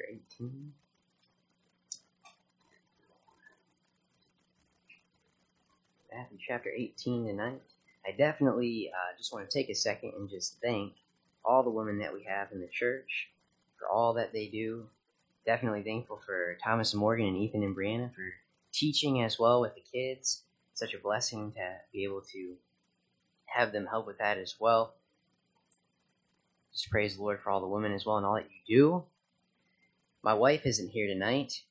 chapter 18. Matthew chapter 18 tonight. I definitely uh, just want to take a second and just thank all the women that we have in the church for all that they do. Definitely thankful for Thomas and Morgan and Ethan and Brianna for teaching as well with the kids. Such a blessing to be able to have them help with that as well. Just praise the Lord for all the women as well and all that you do. My wife isn't here tonight,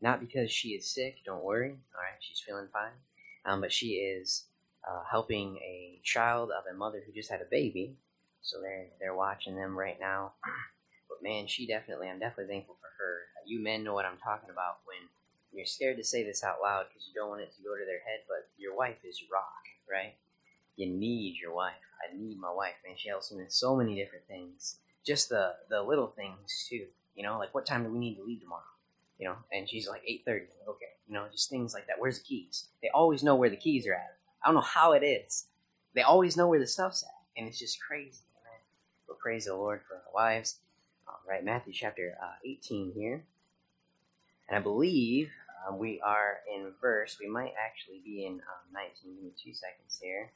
not because she is sick. Don't worry. All right, she's feeling fine. Um, but she is uh, helping a child of a mother who just had a baby, so they're they're watching them right now. But man, she definitely, I'm definitely thankful for her. You men know what I'm talking about when you're scared to say this out loud because you don't want it to go to their head. But your wife is rock, right? You need your wife. I need my wife, man. She helps me with so many different things. Just the the little things too. You know, like what time do we need to leave tomorrow? You know, and she's like eight thirty. Okay, you know, just things like that. Where's the keys? They always know where the keys are at. I don't know how it is. They always know where the stuff's at, and it's just crazy. Man. But praise the Lord for our wives. All right, Matthew chapter uh, 18 here, and I believe um, we are in verse. We might actually be in um, 19. Give me two seconds here.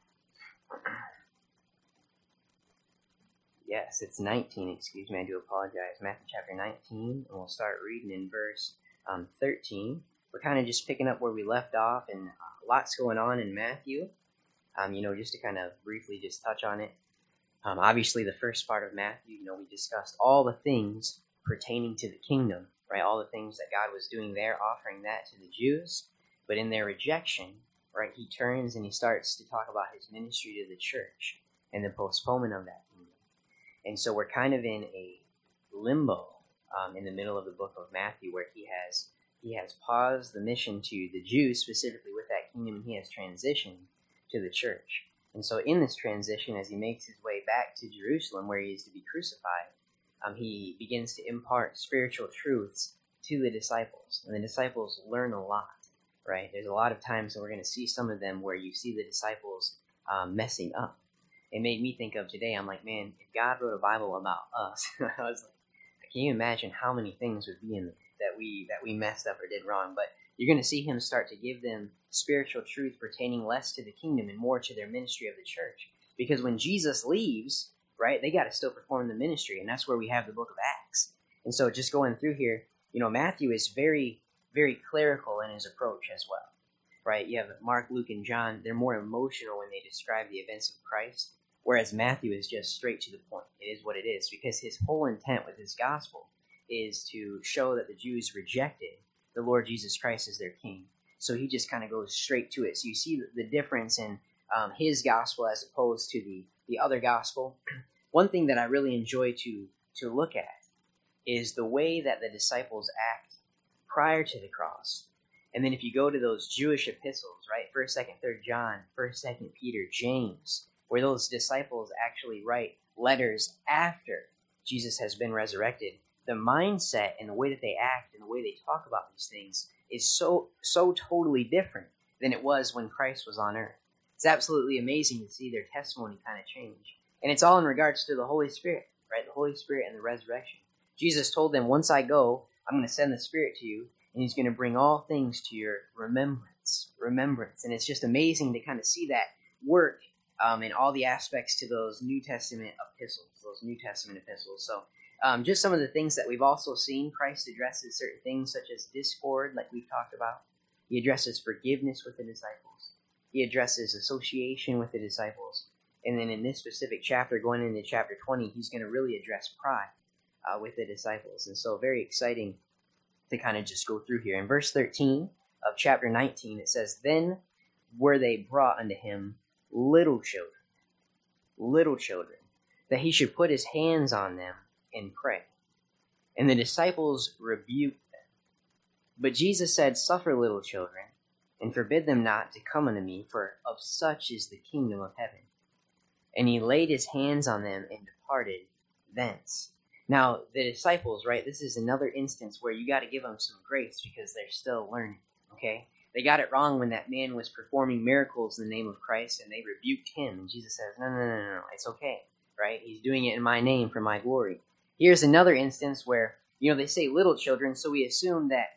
Yes, it's 19. Excuse me, I do apologize. Matthew chapter 19, and we'll start reading in verse um, 13. We're kind of just picking up where we left off, and uh, lots going on in Matthew. Um, you know, just to kind of briefly just touch on it. Um, obviously, the first part of Matthew, you know, we discussed all the things pertaining to the kingdom, right? All the things that God was doing there, offering that to the Jews. But in their rejection, right, he turns and he starts to talk about his ministry to the church and the postponement of that and so we're kind of in a limbo um, in the middle of the book of Matthew where he has he has paused the mission to the Jews specifically with that kingdom and he has transitioned to the church. And so in this transition as he makes his way back to Jerusalem where he is to be crucified, um, he begins to impart spiritual truths to the disciples. And the disciples learn a lot, right? There's a lot of times and we're going to see some of them where you see the disciples um, messing up it made me think of today. I'm like, man, if God wrote a Bible about us, I was like, can you imagine how many things would be in that we that we messed up or did wrong? But you're going to see Him start to give them spiritual truth pertaining less to the kingdom and more to their ministry of the church. Because when Jesus leaves, right, they got to still perform the ministry, and that's where we have the book of Acts. And so, just going through here, you know, Matthew is very, very clerical in his approach as well, right? You have Mark, Luke, and John; they're more emotional when they describe the events of Christ Whereas Matthew is just straight to the point. It is what it is because his whole intent with his gospel is to show that the Jews rejected the Lord Jesus Christ as their king. So he just kind of goes straight to it. So you see the difference in um, his gospel as opposed to the, the other gospel. One thing that I really enjoy to, to look at is the way that the disciples act prior to the cross. And then if you go to those Jewish epistles, right, 1st, 2nd, 3rd John, 1st, 2nd Peter, James, where those disciples actually write letters after Jesus has been resurrected, the mindset and the way that they act and the way they talk about these things is so so totally different than it was when Christ was on earth. It's absolutely amazing to see their testimony kind of change. And it's all in regards to the Holy Spirit, right? The Holy Spirit and the resurrection. Jesus told them, Once I go, I'm going to send the Spirit to you, and He's going to bring all things to your remembrance. Remembrance. And it's just amazing to kind of see that work um, and all the aspects to those New Testament epistles, those New Testament epistles. So, um, just some of the things that we've also seen. Christ addresses certain things such as discord, like we've talked about. He addresses forgiveness with the disciples. He addresses association with the disciples. And then in this specific chapter, going into chapter 20, he's going to really address pride uh, with the disciples. And so, very exciting to kind of just go through here. In verse 13 of chapter 19, it says, Then were they brought unto him little children, little children, that he should put his hands on them and pray. And the disciples rebuked them. But Jesus said, Suffer little children, and forbid them not to come unto me, for of such is the kingdom of heaven. And he laid his hands on them and departed thence. Now, the disciples, right, this is another instance where you got to give them some grace because they're still learning, okay? They got it wrong when that man was performing miracles in the name of Christ and they rebuked him. And Jesus says, No, no, no, no, it's okay, right? He's doing it in my name for my glory. Here's another instance where You know, they say little children, so we assume that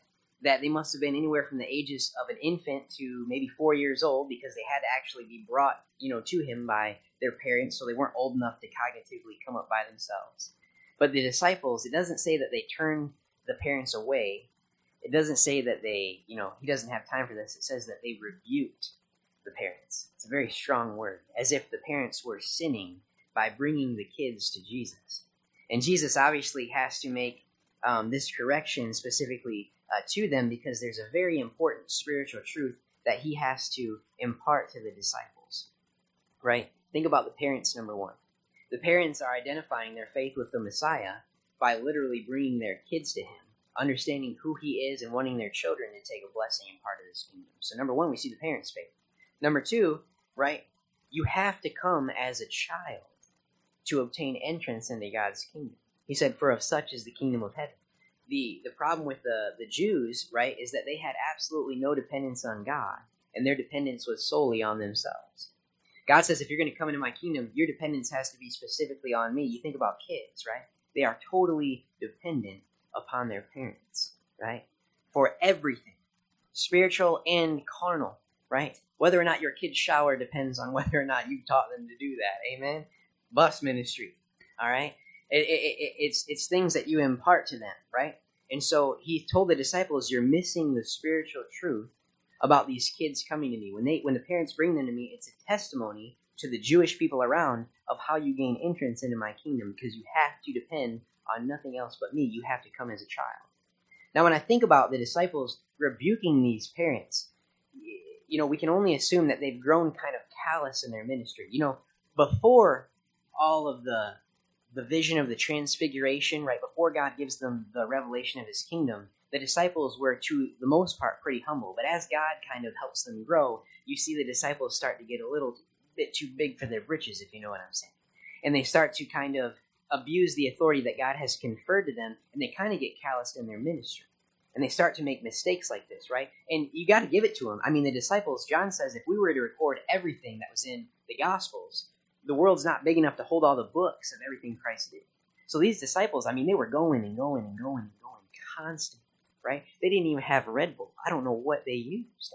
that they must have been anywhere from the ages of an infant to maybe four years old because they had to actually be brought, you know, to him by their parents, so they weren't old enough to cognitively come up by themselves. But the disciples, it doesn't say that they turned the parents away. It doesn't say that they, you know, he doesn't have time for this. It says that they rebuked the parents. It's a very strong word, as if the parents were sinning by bringing the kids to Jesus. And Jesus obviously has to make um, this correction specifically uh, to them because there's a very important spiritual truth that he has to impart to the disciples. Right? Think about the parents, number one. The parents are identifying their faith with the Messiah by literally bringing their kids to him, understanding who he is and wanting their children to take a blessing and part of this kingdom. So, number one, we see the parents' faith. Number two, right? You have to come as a child to obtain entrance into God's kingdom. He said, For of such is the kingdom of heaven. The, the problem with the, the Jews, right, is that they had absolutely no dependence on God, and their dependence was solely on themselves. God says, if you're going to come into my kingdom, your dependence has to be specifically on me. You think about kids, right? They are totally dependent upon their parents, right? For everything, spiritual and carnal, right? Whether or not your kids shower depends on whether or not you've taught them to do that. Amen bus ministry. All right, it, it, it, it's it's things that you impart to them, right? And so he told the disciples, "You're missing the spiritual truth about these kids coming to me. When they when the parents bring them to me, it's a testimony to the Jewish people around of how you gain entrance into my kingdom because you have to depend on nothing else but me. You have to come as a child." Now, when I think about the disciples rebuking these parents, you know, we can only assume that they've grown kind of callous in their ministry. You know, before all of the the vision of the transfiguration right before God gives them the revelation of his kingdom the disciples were to the most part pretty humble but as God kind of helps them grow you see the disciples start to get a little bit too big for their britches if you know what I'm saying and they start to kind of abuse the authority that God has conferred to them and they kind of get calloused in their ministry and they start to make mistakes like this right and you got to give it to them I mean the disciples John says if we were to record everything that was in the gospels the world's not big enough to hold all the books of everything Christ did. So these disciples, I mean, they were going and going and going and going constantly, right? They didn't even have Red Bull. I don't know what they used,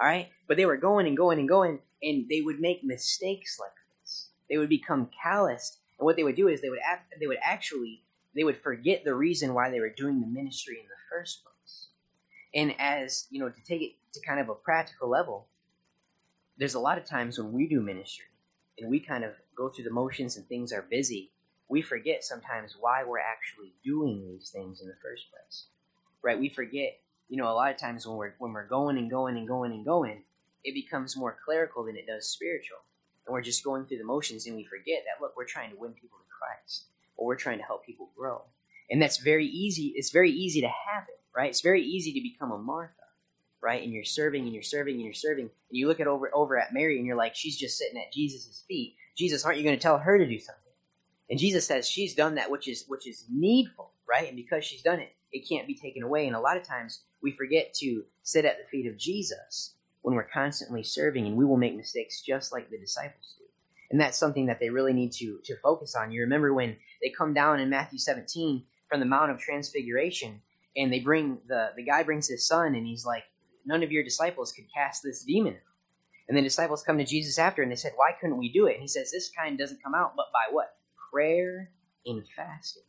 all right? But they were going and going and going, and they would make mistakes like this. They would become calloused, and what they would do is they would they would actually they would forget the reason why they were doing the ministry in the first place. And as you know, to take it to kind of a practical level, there's a lot of times when we do ministry and we kind of go through the motions and things are busy, we forget sometimes why we're actually doing these things in the first place. Right? We forget, you know, a lot of times when we're when we're going and going and going and going, it becomes more clerical than it does spiritual. And we're just going through the motions and we forget that look, we're trying to win people to Christ or we're trying to help people grow. And that's very easy. It's very easy to happen, right? It's very easy to become a Martha right? And you're serving and you're serving and you're serving, and you look at over over at Mary and you're like, she's just sitting at Jesus' feet. Jesus, aren't you going to tell her to do something? And Jesus says she's done that which is which is needful, right? And because she's done it, it can't be taken away. And a lot of times we forget to sit at the feet of Jesus when we're constantly serving, and we will make mistakes just like the disciples do. And that's something that they really need to to focus on. You remember when they come down in Matthew 17 from the Mount of Transfiguration, and they bring the the guy brings his son, and he's like, none of your disciples could cast this demon And the disciples come to Jesus after and they said, Why couldn't we do it? And he says, This kind doesn't come out but by what? Prayer and fasting.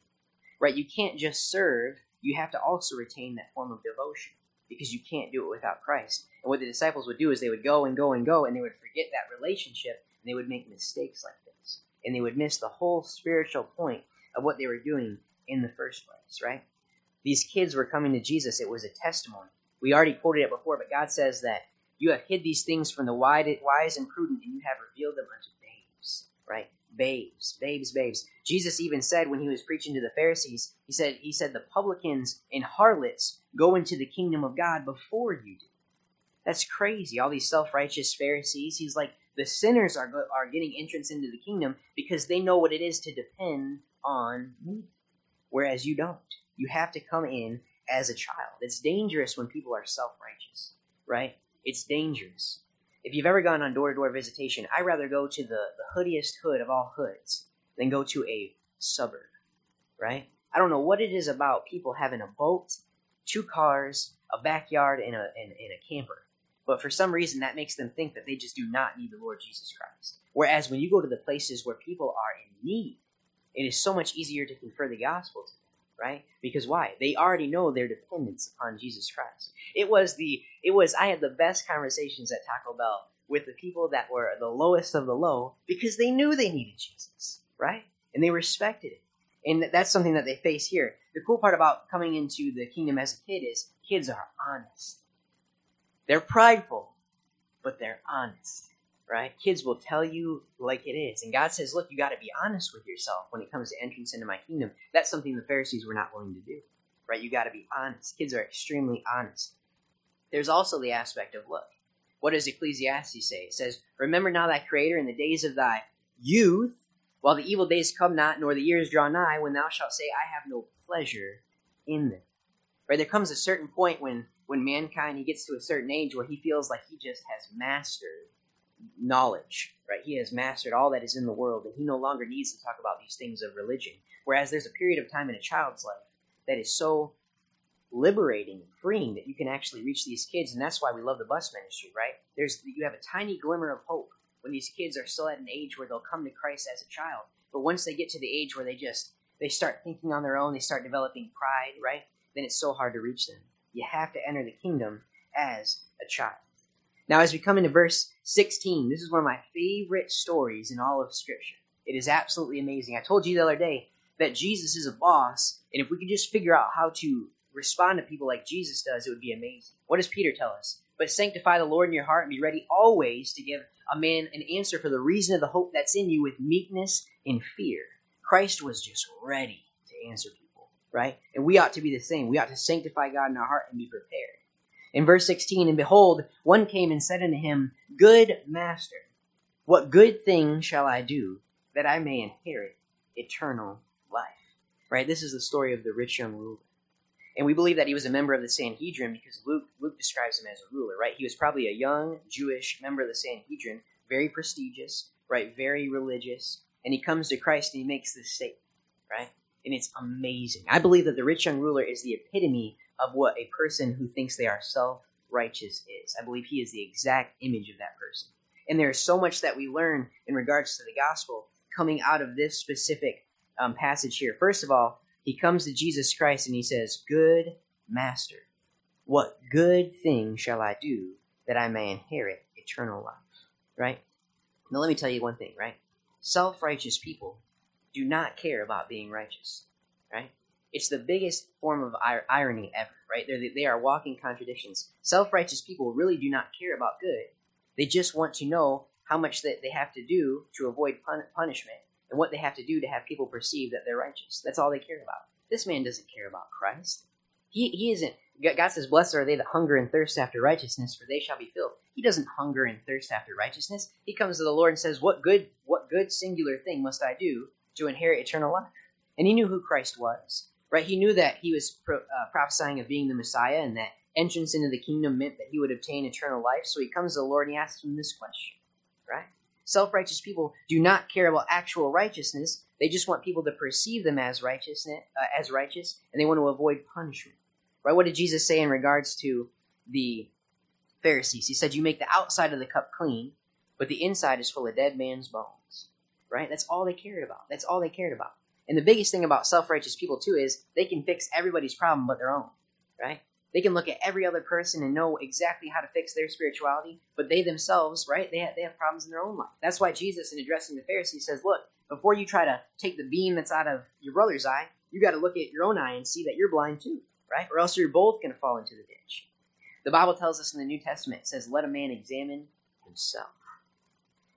Right? You can't just serve, you have to also retain that form of devotion because you can't do it without Christ. And what the disciples would do is they would go and go and go and they would forget that relationship and they would make mistakes like this. And they would miss the whole spiritual point of what they were doing in the first place, right? These kids were coming to Jesus. It was a testimony. We already quoted it before, but God says that you have hid these things from the wise and prudent, and you have revealed them unto babes. Right? Babes, babes, babes. Jesus even said when he was preaching to the Pharisees, he said, he said, the publicans and harlots go into the kingdom of God before you do. That's crazy. All these self-righteous Pharisees. He's like, the sinners are, are getting entrance into the kingdom because they know what it is to depend on me. Whereas you don't. You have to come in as a child. It's dangerous when people are self righteous, right? It's dangerous. If you've ever gone on door to door visitation, I'd rather go to the, the hoodiest hood of all hoods than go to a suburb, right? I don't know what it is about people having a boat, two cars, a backyard, and a, and, and a camper. But for some reason, that makes them think that they just do not need the Lord Jesus Christ. Whereas when you go to the places where people are in need, it is so much easier to confer the gospel to them, right? Because why? They already know their dependence upon Jesus Christ. It was the it was I had the best conversations at Taco Bell with the people that were the lowest of the low because they knew they needed Jesus, right? And they respected it. And that's something that they face here. The cool part about coming into the kingdom as a kid is kids are honest. They're prideful, but they're honest, right? Kids will tell you like it is. And God says, look, you got to be honest with yourself when it comes to entrance into my kingdom. That's something the Pharisees were not willing to do, right? You got to be honest. Kids are extremely honest. There's also the aspect of, look, what does Ecclesiastes say? It says, Remember now thy Creator in the days of thy youth, while the evil days come not, nor the years draw nigh, when thou shalt say, I have no pleasure in them. Right? There comes a certain point when, when mankind he gets to a certain age where he feels like he just has mastered knowledge. Right? He has mastered all that is in the world, and he no longer needs to talk about these things of religion. Whereas there's a period of time in a child's life that is so liberating and freeing that you can actually reach these kids and that's why we love the bus ministry right there's you have a tiny glimmer of hope when these kids are still at an age where they'll come to christ as a child but once they get to the age where they just they start thinking on their own they start developing pride right then it's so hard to reach them you have to enter the kingdom as a child now as we come into verse 16 this is one of my favorite stories in all of scripture it is absolutely amazing i told you the other day that jesus is a boss and if we could just figure out how to respond to people like Jesus does, it would be amazing. What does Peter tell us? But sanctify the Lord in your heart and be ready always to give a man an answer for the reason of the hope that's in you with meekness and fear. Christ was just ready to answer people, right? And we ought to be the same. We ought to sanctify God in our heart and be prepared. In verse 16, and behold, one came and said unto him, Good master, what good thing shall I do that I may inherit eternal life? Right? This is the story of the rich young ruler. And we believe that he was a member of the Sanhedrin because Luke, Luke describes him as a ruler, right? He was probably a young Jewish member of the Sanhedrin, very prestigious, right? Very religious. And he comes to Christ and he makes this statement, right? And it's amazing. I believe that the rich young ruler is the epitome of what a person who thinks they are self righteous is. I believe he is the exact image of that person. And there is so much that we learn in regards to the gospel coming out of this specific um, passage here. First of all, he comes to Jesus Christ and he says, Good master, what good thing shall I do that I may inherit eternal life? Right? Now, let me tell you one thing, right? Self righteous people do not care about being righteous, right? It's the biggest form of irony ever, right? They're, they are walking contradictions. Self righteous people really do not care about good. They just want to know how much that they have to do to avoid pun- punishment and what they have to do to have people perceive that they're righteous. That's all they care about. This man doesn't care about Christ. He, he isn't. God says, Blessed are they that hunger and thirst after righteousness, for they shall be filled. He doesn't hunger and thirst after righteousness. He comes to the Lord and says, What good, what good singular thing must I do to inherit eternal life? And he knew who Christ was, right? He knew that he was pro, uh, prophesying of being the Messiah and that entrance into the kingdom meant that he would obtain eternal life. So he comes to the Lord and he asks him this question, right? Self righteous people do not care about actual righteousness. They just want people to perceive them as righteousness, uh, as righteous, and they want to avoid punishment. Right? What did Jesus say in regards to the Pharisees? He said, "You make the outside of the cup clean, but the inside is full of dead man's bones." Right? That's all they cared about. That's all they cared about. And the biggest thing about self-righteous people too is they can fix everybody's problem but their own. Right? They can look at every other person and know exactly how to fix their spirituality, but they themselves, right, they have, they have problems in their own life. That's why Jesus, in addressing the Pharisees, says, Look, before you try to take the beam that's out of your brother's eye, you got to look at your own eye and see that you're blind too, right? Or else you're both going to fall into the ditch. The Bible tells us in the New Testament, it says, Let a man examine himself.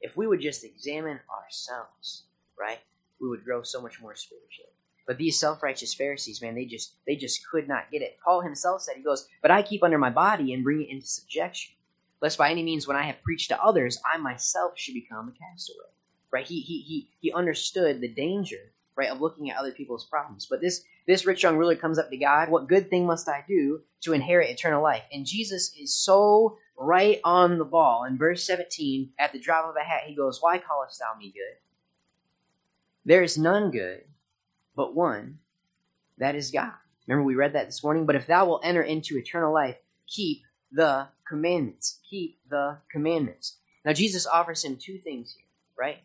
If we would just examine ourselves, right, we would grow so much more spiritually. But these self-righteous Pharisees, man, they just they just could not get it. Paul himself said, he goes, But I keep under my body and bring it into subjection, lest by any means when I have preached to others, I myself should become a castaway. Right? He he he he understood the danger, right, of looking at other people's problems. But this this rich young ruler comes up to God, what good thing must I do to inherit eternal life? And Jesus is so right on the ball. In verse 17, at the drop of a hat, he goes, Why callest thou me good? There is none good but one, That is God. Remember, we read that this morning. But if thou wilt enter into eternal life, keep the commandments. Keep the commandments. Now, Jesus offers him two things here, right?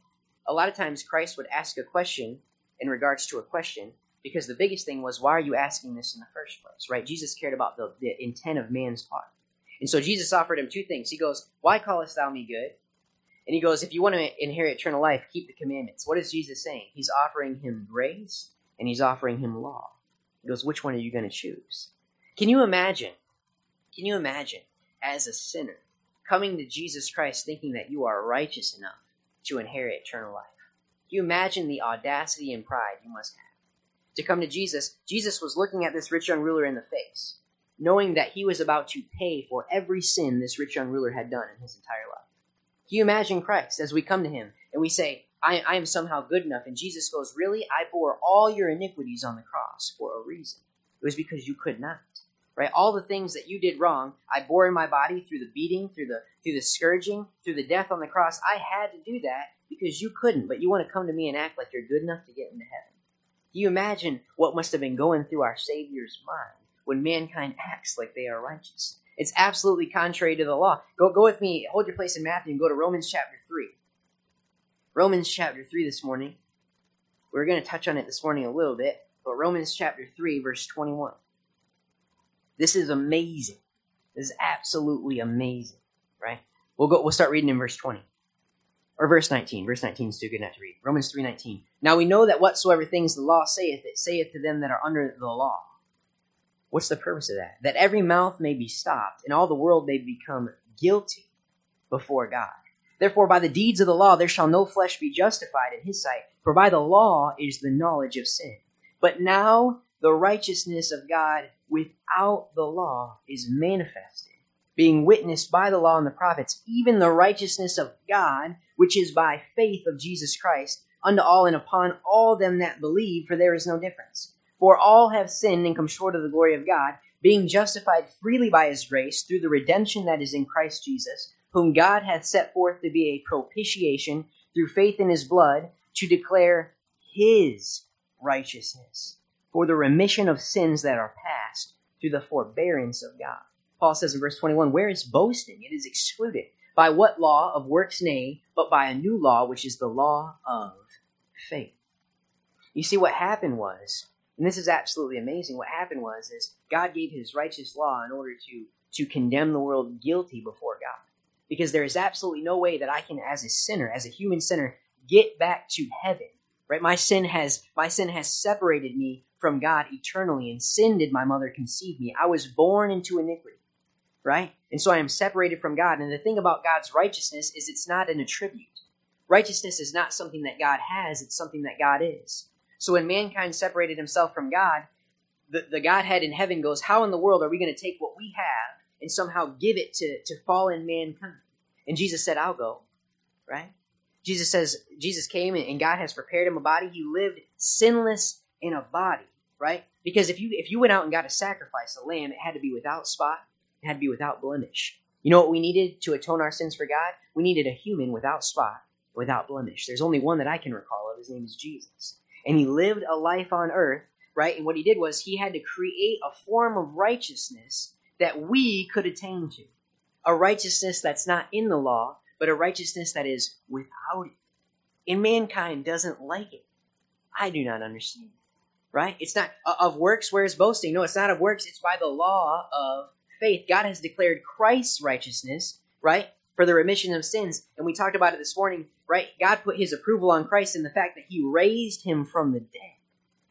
A lot of times, Christ would ask a question in regards to a question because the biggest thing was, why are you asking this in the first place, right? Jesus cared about the, the intent of man's heart. And so Jesus offered him two things. He goes, Why callest thou me good? And he goes, If you want to inherit eternal life, keep the commandments. What is Jesus saying? He's offering him grace and he's offering him law. He goes, Which one are you going to choose? Can you imagine? Can you imagine as a sinner coming to Jesus Christ thinking that you are righteous enough to inherit eternal life? Can you imagine the audacity and pride you must have? To come to Jesus, Jesus was looking at this rich young ruler in the face, knowing that he was about to pay for every sin this rich young ruler had done in his entire life. Can you imagine Christ as we come to him and we say, I, I am somehow good enough? And Jesus goes, Really? I bore all your iniquities on the cross for a reason. It was because you could not. Right? All the things that you did wrong, I bore in my body through the beating, through the through the scourging, through the death on the cross. I had to do that because you couldn't, but you want to come to me and act like you're good enough to get into heaven. Can you imagine what must have been going through our Savior's mind when mankind acts like they are righteous? It's absolutely contrary to the law. Go, go with me, hold your place in Matthew and go to Romans chapter 3. Romans chapter 3 this morning. We're going to touch on it this morning a little bit, but Romans chapter 3, verse 21. This is amazing. This is absolutely amazing, right? We'll go we'll start reading in verse 20. Or verse 19. Verse 19 is too good not to read. Romans 3:19. Now we know that whatsoever things the law saith, it saith to them that are under the law What's the purpose of that? That every mouth may be stopped and all the world may become guilty before God. Therefore, by the deeds of the law, there shall no flesh be justified in his sight, for by the law is the knowledge of sin. But now the righteousness of God without the law is manifested, being witnessed by the law and the prophets, even the righteousness of God, which is by faith of Jesus Christ, unto all and upon all them that believe, for there is no difference. For all have sinned and come short of the glory of God, being justified freely by his grace through the redemption that is in Christ Jesus, whom God hath set forth to be a propitiation through faith in his blood, to declare his righteousness for the remission of sins that are past through the forbearance of God. Paul says in verse 21, Where is boasting? It is excluded. By what law of works, nay, but by a new law, which is the law of faith. You see, what happened was and this is absolutely amazing. What happened was is God gave his righteous law in order to to condemn the world guilty before God. Because there is absolutely no way that I can as a sinner, as a human sinner, get back to heaven. Right? My sin has my sin has separated me from God eternally, and sin did my mother conceive me. I was born into iniquity. Right? And so I am separated from God. And the thing about God's righteousness is it's not an attribute. Righteousness is not something that God has, it's something that God is. So when mankind separated himself from God, the, the Godhead in heaven goes, How in the world are we going to take what we have and somehow give it to, to fallen mankind? And Jesus said, I'll go. Right? Jesus says, Jesus came and God has prepared him a body. He lived sinless in a body, right? Because if you if you went out and got a sacrifice, a lamb, it had to be without spot, it had to be without blemish. You know what we needed to atone our sins for God? We needed a human without spot, without blemish. There's only one that I can recall of. His name is Jesus and he lived a life on earth, right? And what he did was he had to create a form of righteousness that we could attain to. A righteousness that's not in the law, but a righteousness that is without it. And mankind doesn't like it. I do not understand. Right? It's not uh, of works, where is boasting? No, it's not of works, it's by the law of faith. God has declared Christ's righteousness, right? For the remission of sins. And we talked about it this morning right? God put his approval on Christ in the fact that he raised him from the dead.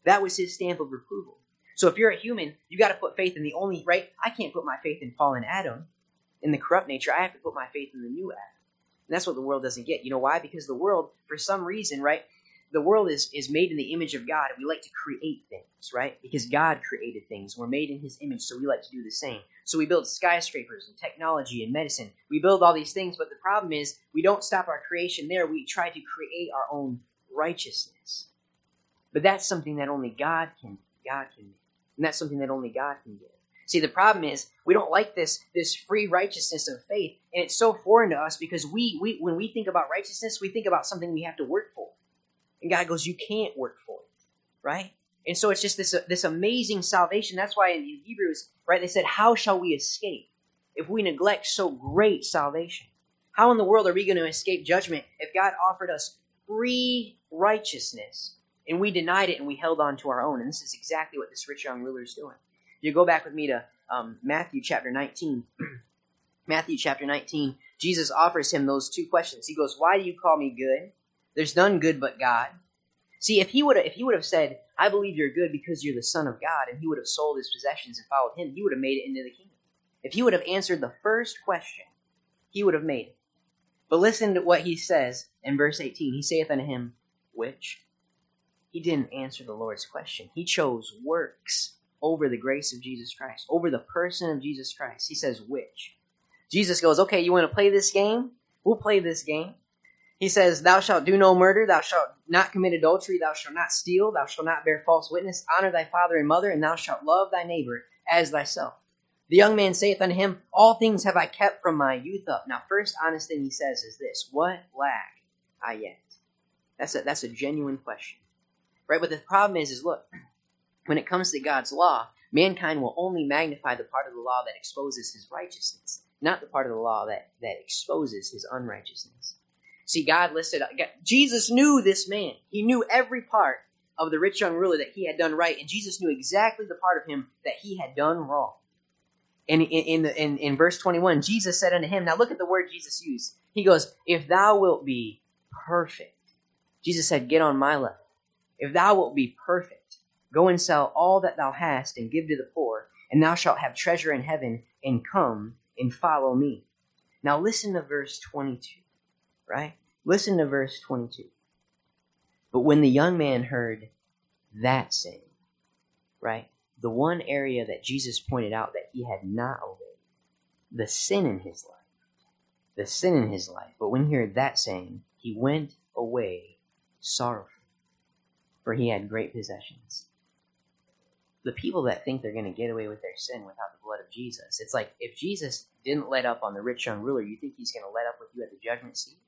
That was his stamp of approval. So if you're a human, you got to put faith in the only, right? I can't put my faith in fallen Adam, in the corrupt nature. I have to put my faith in the new Adam. And that's what the world doesn't get. You know why? Because the world, for some reason, right? The world is, is made in the image of God, and we like to create things, right? Because God created things. We're made in his image, so we like to do the same. So we build skyscrapers and technology and medicine. We build all these things, but the problem is we don't stop our creation there. We try to create our own righteousness. But that's something that only God can God can make. And that's something that only God can give. See, the problem is we don't like this this free righteousness of faith, and it's so foreign to us because we, we when we think about righteousness, we think about something we have to work for. And God goes, You can't work for it. Right? And so it's just this this amazing salvation. That's why in Hebrews, right, they said, "How shall we escape if we neglect so great salvation? How in the world are we going to escape judgment if God offered us free righteousness and we denied it and we held on to our own?" And this is exactly what this rich young ruler is doing. You go back with me to um, Matthew chapter 19. Matthew chapter 19. Jesus offers him those two questions. He goes, "Why do you call me good? There's none good but God." See, if he would if he would have said, "I believe you're good because you're the Son of God," and he would have sold his possessions and followed him, he would have made it into the kingdom. If he would have answered the first question, he would have made it. But listen to what he says in verse 18. He saith unto him, "Which?" He didn't answer the Lord's question. He chose works over the grace of Jesus Christ, over the person of Jesus Christ. He says, "Which?" Jesus goes, "Okay, you want to play this game? We'll play this game." He says, Thou shalt do no murder, thou shalt not commit adultery, thou shalt not steal, thou shalt not bear false witness, honor thy father and mother, and thou shalt love thy neighbor as thyself. The young man saith unto him, All things have I kept from my youth up. Now, first honest thing he says is this What lack I yet? That's a, that's a genuine question. Right? But the problem is, is look, when it comes to God's law, mankind will only magnify the part of the law that exposes his righteousness, not the part of the law that, that exposes his unrighteousness. See, God listed, Jesus knew this man. He knew every part of the rich young ruler that he had done right, and Jesus knew exactly the part of him that he had done wrong. And in, in, in, in verse 21, Jesus said unto him, now look at the word Jesus used. He goes, If thou wilt be perfect, Jesus said, Get on my level. If thou wilt be perfect, go and sell all that thou hast and give to the poor, and thou shalt have treasure in heaven, and come and follow me. Now listen to verse 22 right? Listen to verse 22. But when the young man heard that saying, right, the one area that Jesus pointed out that he had not obeyed, the sin in his life, the sin in his life. But when he heard that saying, he went away sorrowful, for he had great possessions. The people that think they're going to get away with their sin without the blood of Jesus, it's like if Jesus didn't let up on the rich young ruler, you think he's going to let up with you at the judgment seat?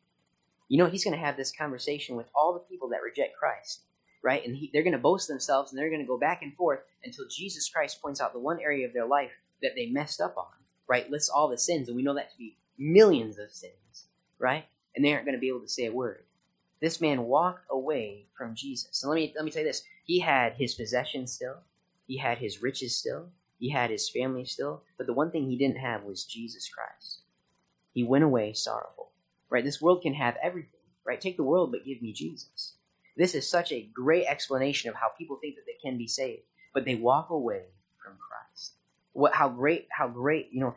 You know he's going to have this conversation with all the people that reject Christ, right? And he, they're going to boast themselves and they're going to go back and forth until Jesus Christ points out the one area of their life that they messed up on, right? Lists all the sins, and we know that to be millions of sins, right? And they aren't going to be able to say a word. This man walked away from Jesus. And let me let me tell you this: he had his possessions still, he had his riches still, he had his family still, but the one thing he didn't have was Jesus Christ. He went away sorrowful right? This world can have everything, right? Take the world, but give me Jesus. This is such a great explanation of how people think that they can be saved, but they walk away from Christ. What? How great? How great? You know,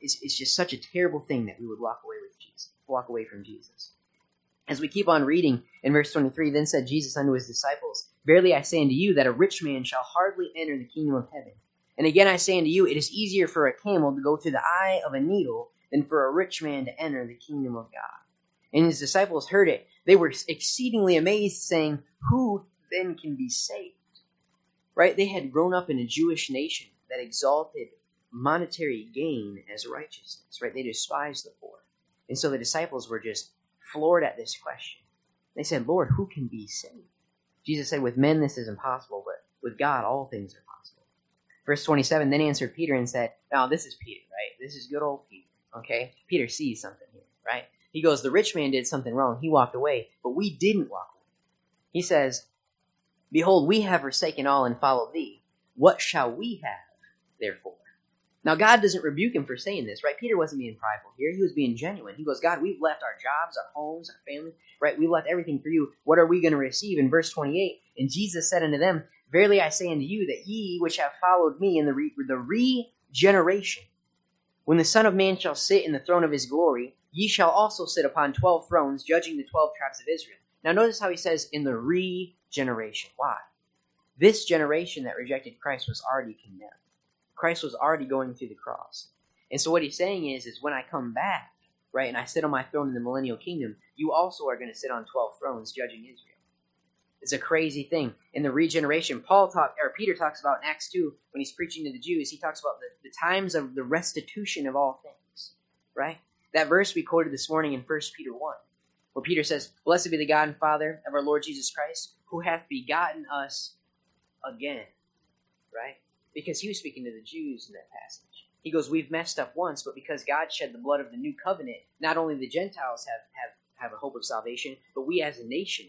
it's, it's just such a terrible thing that we would walk away with Jesus, walk away from Jesus. As we keep on reading in verse 23, then said Jesus unto his disciples, Verily I say unto you that a rich man shall hardly enter the kingdom of heaven. And again I say unto you, it is easier for a camel to go through the eye of a needle than for a rich man to enter the kingdom of God. And his disciples heard it. They were exceedingly amazed, saying, Who then can be saved? Right? They had grown up in a Jewish nation that exalted monetary gain as righteousness, right? They despised the poor. And so the disciples were just floored at this question. They said, Lord, who can be saved? Jesus said, With men this is impossible, but with God all things are possible. Verse 27 Then answered Peter and said, Now, this is Peter, right? This is good old Peter. Okay? Peter sees something here, right? He goes, The rich man did something wrong. He walked away, but we didn't walk away. He says, Behold, we have forsaken all and followed thee. What shall we have, therefore? Now, God doesn't rebuke him for saying this, right? Peter wasn't being prideful here. He was being genuine. He goes, God, we've left our jobs, our homes, our family, right? We've left everything for you. What are we going to receive? In verse 28, and Jesus said unto them, Verily I say unto you that ye which have followed me in the, re- the regeneration when the Son of Man shall sit in the throne of his glory, ye shall also sit upon twelve thrones, judging the twelve tribes of Israel. Now, notice how he says, in the regeneration. Why? This generation that rejected Christ was already condemned. Christ was already going through the cross. And so, what he's saying is, is when I come back, right, and I sit on my throne in the millennial kingdom, you also are going to sit on 12 thrones judging Israel. It's a crazy thing. In the regeneration, Paul talk or Peter talks about in Acts 2 when he's preaching to the Jews, he talks about the, the times of the restitution of all things. Right? That verse we quoted this morning in 1 Peter 1, where Peter says, Blessed be the God and Father of our Lord Jesus Christ, who hath begotten us again. Right? Because he was speaking to the Jews in that passage. He goes, We've messed up once, but because God shed the blood of the new covenant, not only the Gentiles have, have, have a hope of salvation, but we as a nation,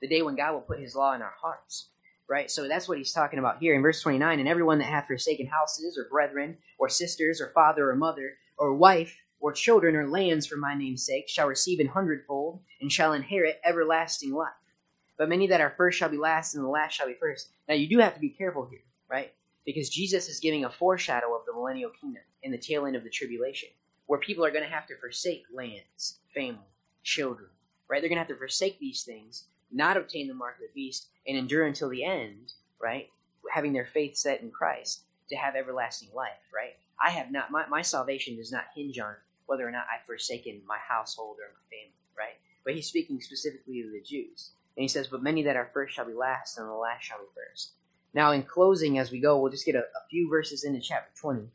the day when God will put his law in our hearts. Right? So that's what he's talking about here in verse 29. And everyone that hath forsaken houses, or brethren, or sisters, or father, or mother, or wife, or children, or lands for my name's sake, shall receive an hundredfold, and shall inherit everlasting life. But many that are first shall be last, and the last shall be first. Now you do have to be careful here, right? Because Jesus is giving a foreshadow of the millennial kingdom in the tail end of the tribulation, where people are going to have to forsake lands, family, children, right? They're going to have to forsake these things, not obtain the mark of the beast, and endure until the end, right? Having their faith set in Christ to have everlasting life, right? I have not, my, my salvation does not hinge on whether or not I've forsaken my household or my family, right? But he's speaking specifically to the Jews. And he says, But many that are first shall be last, and the last shall be first. Now, in closing, as we go, we'll just get a, a few verses into chapter 20.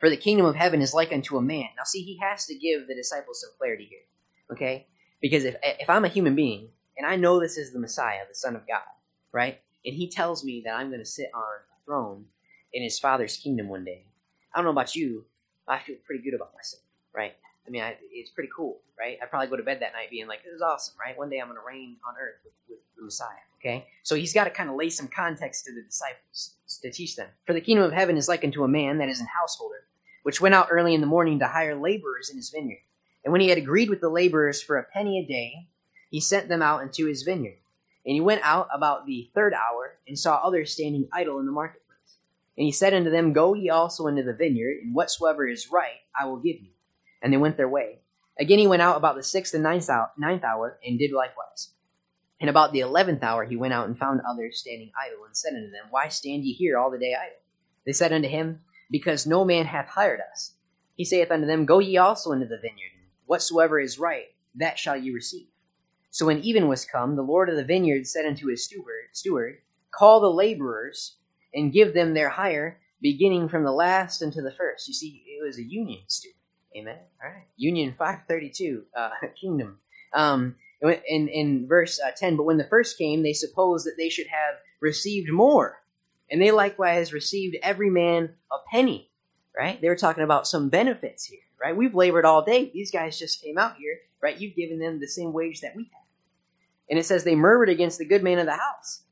For the kingdom of heaven is like unto a man. Now, see, he has to give the disciples some clarity here, okay? Because if, if I'm a human being, and I know this is the Messiah, the Son of God, right? And he tells me that I'm going to sit on a throne in his Father's kingdom one day. I don't know about you, I feel pretty good about myself, right? I mean, I, it's pretty cool, right? I probably go to bed that night being like, "This is awesome, right? One day I'm going to reign on earth with, with the Messiah." Okay, so he's got to kind of lay some context to the disciples to teach them. For the kingdom of heaven is like unto a man that is an householder, which went out early in the morning to hire laborers in his vineyard. And when he had agreed with the laborers for a penny a day, he sent them out into his vineyard. And he went out about the third hour and saw others standing idle in the marketplace. And he said unto them, Go ye also into the vineyard, and whatsoever is right I will give you and they went their way. Again he went out about the sixth and ninth hour, and did likewise. And about the eleventh hour he went out and found others standing idle, and said unto them, Why stand ye here all the day idle? They said unto him, Because no man hath hired us. He saith unto them, Go ye also into the vineyard, and whatsoever is right, that shall ye receive. So when even was come, the Lord of the vineyard said unto his steward, steward Call the laborers, and give them their hire, beginning from the last unto the first. You see, it was a union steward. Amen. All right. Union 532, uh, kingdom. Um, in, in verse uh, 10, but when the first came, they supposed that they should have received more. And they likewise received every man a penny, right? They were talking about some benefits here, right? We've labored all day. These guys just came out here, right? You've given them the same wage that we have. And it says they murmured against the good man of the house,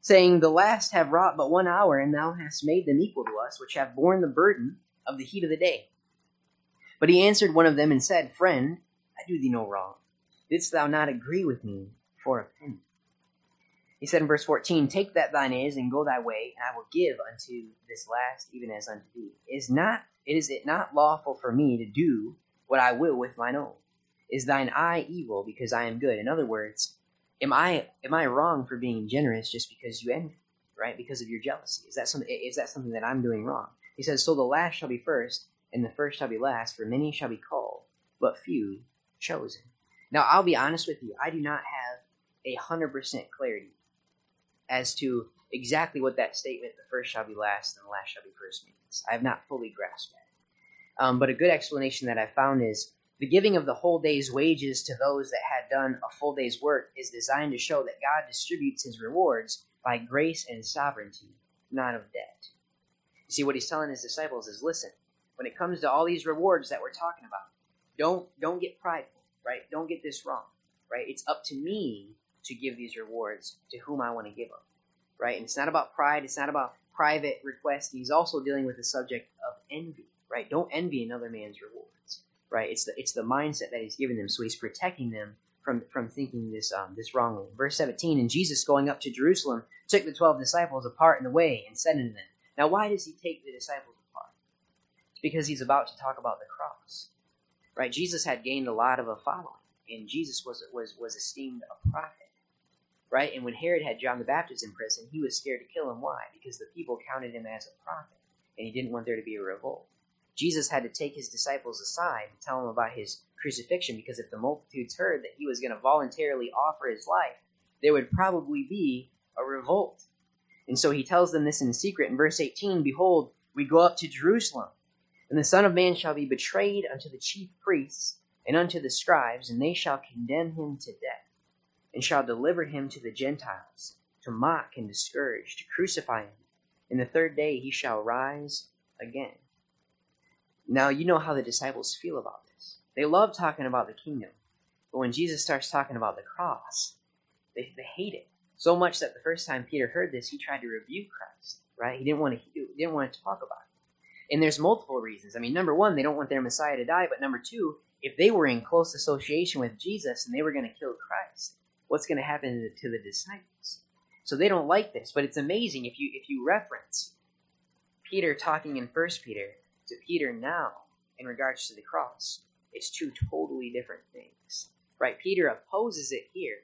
saying, The last have wrought but one hour, and thou hast made them equal to us, which have borne the burden of the heat of the day. But he answered one of them and said, Friend, I do thee no wrong. Didst thou not agree with me for a penny? He said in verse 14, Take that thine is, and go thy way, and I will give unto this last even as unto thee. Is not is it not lawful for me to do what I will with mine own? Is thine eye evil because I am good? In other words, am I am I wrong for being generous just because you envy, right? Because of your jealousy? Is that something is that something that I'm doing wrong? He says, So the last shall be first, and the first shall be last, for many shall be called, but few chosen. Now, I'll be honest with you, I do not have a hundred percent clarity as to exactly what that statement, the first shall be last and the last shall be first, means. I have not fully grasped that. Um, but a good explanation that I found is the giving of the whole day's wages to those that had done a full day's work is designed to show that God distributes his rewards by grace and sovereignty, not of debt. You see, what he's telling his disciples is listen, when it comes to all these rewards that we're talking about. Don't don't get prideful, right? Don't get this wrong, right? It's up to me to give these rewards to whom I want to give them, right? And it's not about pride. It's not about private requests. He's also dealing with the subject of envy, right? Don't envy another man's rewards, right? It's the it's the mindset that he's giving them, so he's protecting them from from thinking this um, this wrongly. Verse seventeen, and Jesus going up to Jerusalem took the twelve disciples apart in the way and said unto them. Now, why does he take the disciples apart? It's because he's about to talk about the cross. Right? Jesus had gained a lot of a following, and Jesus was was was esteemed a prophet. Right? And when Herod had John the Baptist in prison, he was scared to kill him. Why? Because the people counted him as a prophet, and he didn't want there to be a revolt. Jesus had to take his disciples aside and tell them about his crucifixion because if the multitudes heard that he was going to voluntarily offer his life, there would probably be a revolt. And so he tells them this in secret in verse 18 Behold, we go up to Jerusalem and the Son of Man shall be betrayed unto the chief priests and unto the scribes, and they shall condemn him to death, and shall deliver him to the Gentiles to mock and discourage, to crucify him. In the third day he shall rise again. Now, you know how the disciples feel about this. They love talking about the kingdom, but when Jesus starts talking about the cross, they, they hate it so much that the first time Peter heard this, he tried to rebuke Christ. Right? He didn't want to. He didn't want to talk about it. And there's multiple reasons. I mean, number one, they don't want their Messiah to die. But number two, if they were in close association with Jesus and they were going to kill Christ, what's going to happen to the disciples? So they don't like this. But it's amazing if you if you reference Peter talking in First Peter to Peter now in regards to the cross, it's two totally different things. Right? Peter opposes it here.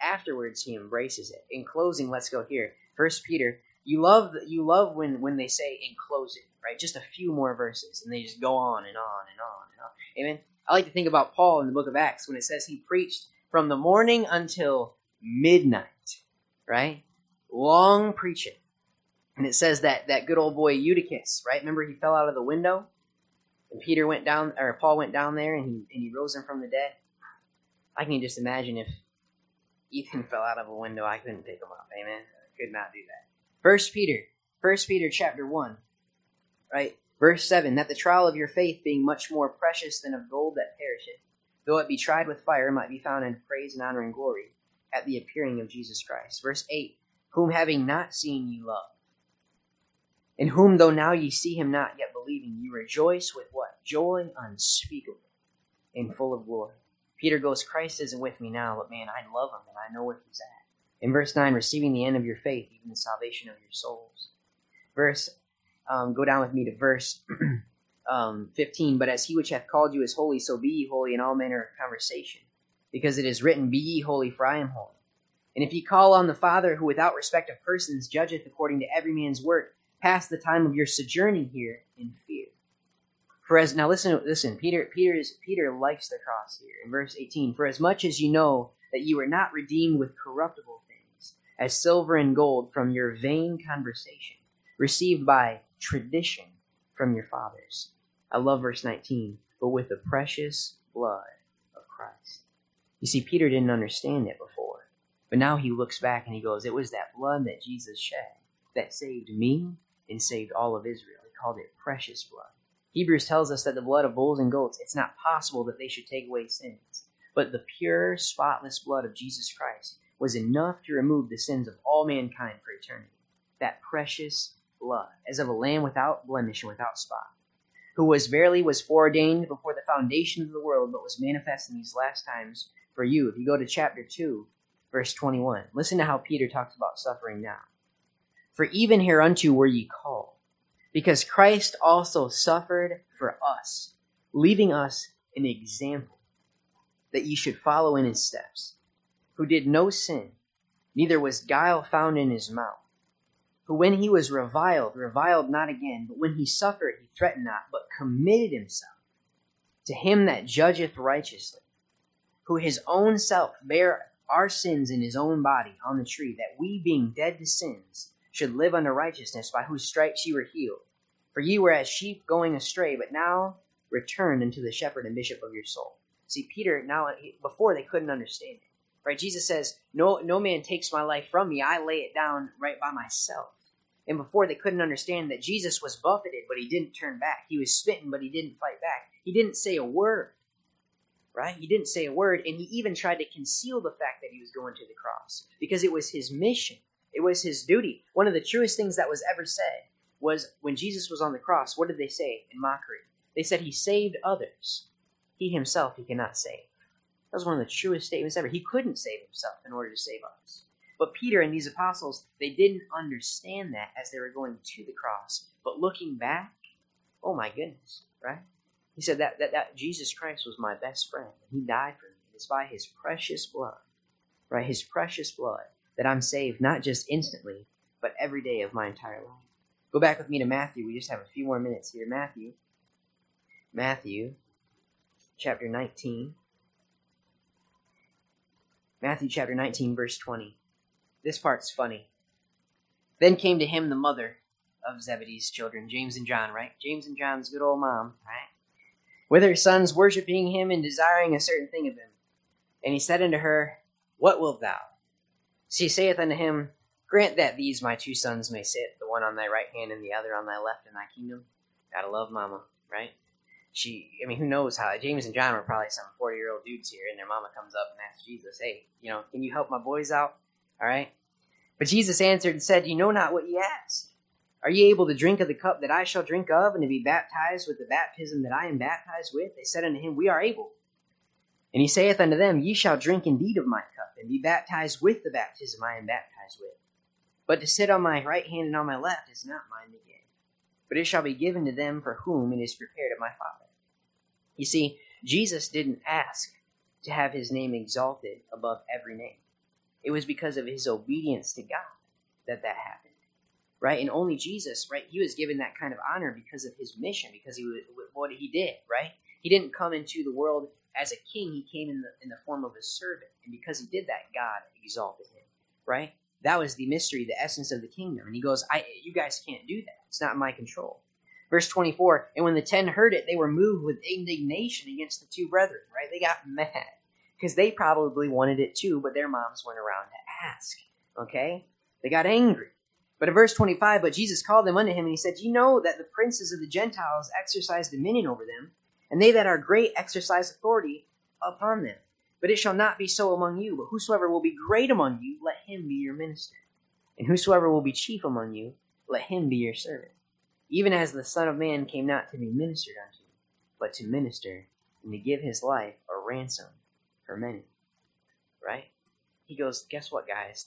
Afterwards, he embraces it. In closing, let's go here. First Peter, you love you love when when they say in closing, right? Just a few more verses, and they just go on and on and on and on. Amen. I like to think about Paul in the book of Acts when it says he preached from the morning until midnight, right? Long preaching. And it says that that good old boy Eutychus, right? Remember he fell out of the window? And Peter went down, or Paul went down there and he, and he rose him from the dead. I can just imagine if Ethan fell out of a window, I couldn't pick him up. Amen. I could not do that. First Peter, First Peter chapter 1, right? Verse 7 That the trial of your faith, being much more precious than of gold that perisheth, though it be tried with fire, might be found in praise and honor and glory at the appearing of Jesus Christ. Verse 8 Whom having not seen ye love, in whom though now ye see him not, yet believing, ye rejoice with what? Joy unspeakable and full of glory. Peter goes, Christ isn't with me now, but man, I love him and I know where he's at. In verse 9, receiving the end of your faith, even the salvation of your souls. Verse, um, go down with me to verse um, 15. But as he which hath called you is holy, so be ye holy in all manner of conversation. Because it is written, Be ye holy, for I am holy. And if ye call on the Father, who without respect of persons judgeth according to every man's work, pass the time of your sojourning here in fear. For as now listen, listen. Peter, Peter is Peter likes the cross here in verse 18. For as much as you know that you were not redeemed with corruptible things, as silver and gold from your vain conversation, received by tradition from your fathers. I love verse 19. But with the precious blood of Christ. You see, Peter didn't understand it before, but now he looks back and he goes, "It was that blood that Jesus shed that saved me and saved all of Israel." He called it precious blood. Hebrews tells us that the blood of bulls and goats, it's not possible that they should take away sins. But the pure, spotless blood of Jesus Christ was enough to remove the sins of all mankind for eternity. That precious blood, as of a lamb without blemish and without spot, who was verily was foreordained before the foundation of the world, but was manifest in these last times for you. If you go to chapter 2, verse 21, listen to how Peter talks about suffering now. For even hereunto were ye called because Christ also suffered for us, leaving us an example that ye should follow in his steps, who did no sin, neither was guile found in his mouth, who when he was reviled, reviled not again, but when he suffered, he threatened not, but committed himself to him that judgeth righteously, who his own self bare our sins in his own body on the tree, that we being dead to sins, should live unto righteousness, by whose stripes you were healed. For ye were as sheep going astray, but now returned unto the shepherd and bishop of your soul. See, Peter, now, before they couldn't understand it. Right? Jesus says, no, no man takes my life from me. I lay it down right by myself. And before they couldn't understand that Jesus was buffeted, but he didn't turn back. He was smitten, but he didn't fight back. He didn't say a word. Right? He didn't say a word, and he even tried to conceal the fact that he was going to the cross because it was his mission. It was his duty. One of the truest things that was ever said was when Jesus was on the cross, what did they say in mockery? They said he saved others. He himself he cannot save. That was one of the truest statements ever. He couldn't save himself in order to save us. But Peter and these apostles, they didn't understand that as they were going to the cross. But looking back, oh my goodness, right? He said that, that, that Jesus Christ was my best friend. And he died for me. It's by his precious blood, right? His precious blood that I'm saved not just instantly, but every day of my entire life. Go back with me to Matthew. We just have a few more minutes here. Matthew. Matthew chapter 19. Matthew chapter 19, verse 20. This part's funny. Then came to him the mother of Zebedee's children, James and John, right? James and John's good old mom, right? With her sons worshiping him and desiring a certain thing of him. And he said unto her, What wilt thou? She saith unto him, Grant that these my two sons may sit, the one on thy right hand and the other on thy left in thy kingdom. Gotta love mama, right? She, I mean, who knows how? James and John were probably some 40 year old dudes here, and their mama comes up and asks Jesus, hey, you know, can you help my boys out? All right? But Jesus answered and said, You know not what ye ask. Are ye able to drink of the cup that I shall drink of, and to be baptized with the baptism that I am baptized with? They said unto him, We are able. And he saith unto them, Ye shall drink indeed of my cup, and be baptized with the baptism I am baptized with. But to sit on my right hand and on my left is not mine to give, but it shall be given to them for whom it is prepared of my Father. You see, Jesus didn't ask to have his name exalted above every name. It was because of his obedience to God that that happened. Right? And only Jesus, right? He was given that kind of honor because of his mission, because he was, what he did, right? He didn't come into the world as a king, he came in the, in the form of a servant. And because he did that, God exalted him, right? That was the mystery, the essence of the kingdom. And he goes, I, You guys can't do that. It's not my control. Verse 24 And when the ten heard it, they were moved with indignation against the two brethren, right? They got mad because they probably wanted it too, but their moms went around to ask, okay? They got angry. But in verse 25, but Jesus called them unto him, and he said, You know that the princes of the Gentiles exercise dominion over them, and they that are great exercise authority upon them. But it shall not be so among you, but whosoever will be great among you, let him be your minister. And whosoever will be chief among you, let him be your servant. Even as the Son of Man came not to be ministered unto, but to minister, and to give his life a ransom for many. Right? He goes, Guess what, guys?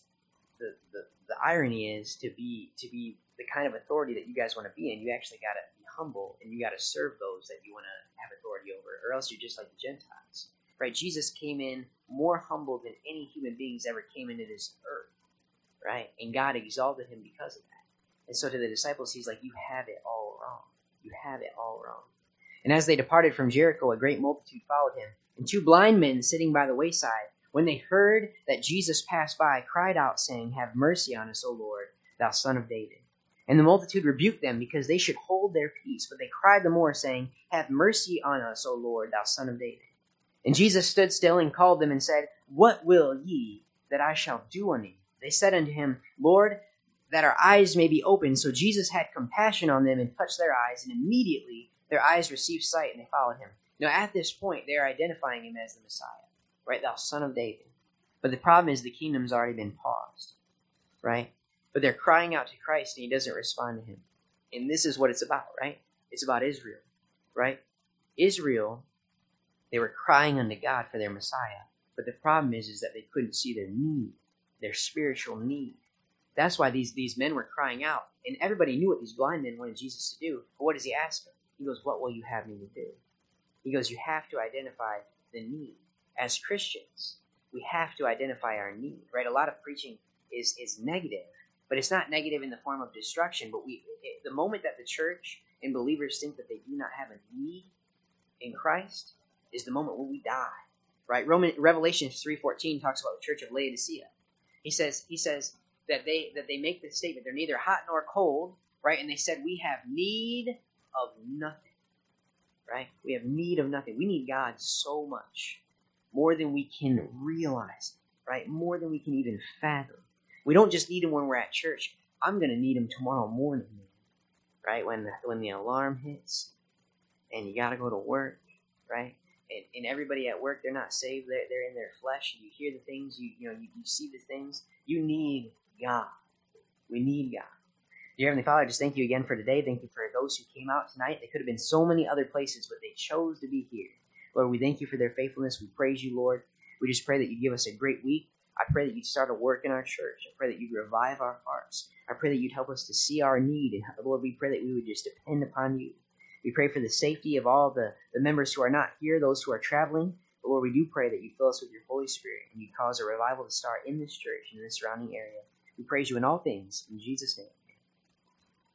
The, the, the irony is to be to be the kind of authority that you guys want to be in, you actually got to be humble and you got to serve those that you want to have authority over, or else you're just like the Gentiles. Right? Jesus came in more humble than any human beings ever came into this earth. Right? And God exalted him because of that. And so to the disciples, he's like, You have it all wrong. You have it all wrong. And as they departed from Jericho, a great multitude followed him. And two blind men sitting by the wayside, when they heard that Jesus passed by, cried out, saying, Have mercy on us, O Lord, thou son of David. And the multitude rebuked them because they should hold their peace. But they cried the more, saying, Have mercy on us, O Lord, thou son of David. And Jesus stood still and called them and said, What will ye that I shall do unto you? They said unto him, Lord, that our eyes may be opened. So Jesus had compassion on them and touched their eyes, and immediately their eyes received sight, and they followed him. Now, at this point, they're identifying him as the Messiah, right? Thou son of David. But the problem is the kingdom's already been paused, right? But they're crying out to Christ, and he doesn't respond to him. And this is what it's about, right? It's about Israel, right? Israel, they were crying unto God for their Messiah. But the problem is, is that they couldn't see their need, their spiritual need. That's why these, these men were crying out. And everybody knew what these blind men wanted Jesus to do. But what does he ask them? He goes, What will you have me to do? He goes, You have to identify the need. As Christians, we have to identify our need, right? A lot of preaching is, is negative, but it's not negative in the form of destruction. But we, it, the moment that the church and believers think that they do not have a need in Christ is the moment when we die, right? Roman Revelation three fourteen talks about the church of Laodicea. He says he says that they that they make the statement they're neither hot nor cold, right? And they said we have need of nothing, right? We have need of nothing. We need God so much, more than we can realize, right? More than we can even fathom. We don't just need Him when we're at church. I'm going to need Him tomorrow morning, right? When the, when the alarm hits and you got to go to work, right? And, and, everybody at work, they're not saved. They're, they're in their flesh. You hear the things, you, you know, you, you see the things. You need God. We need God. Dear Heavenly Father, I just thank you again for today. Thank you for those who came out tonight. They could have been so many other places, but they chose to be here. Lord, we thank you for their faithfulness. We praise you, Lord. We just pray that you give us a great week. I pray that you'd start a work in our church. I pray that you'd revive our hearts. I pray that you'd help us to see our need. And Lord, we pray that we would just depend upon you. We pray for the safety of all the, the members who are not here, those who are traveling. But Lord, we do pray that you fill us with your Holy Spirit and you cause a revival to start in this church and in the surrounding area. We praise you in all things. In Jesus' name.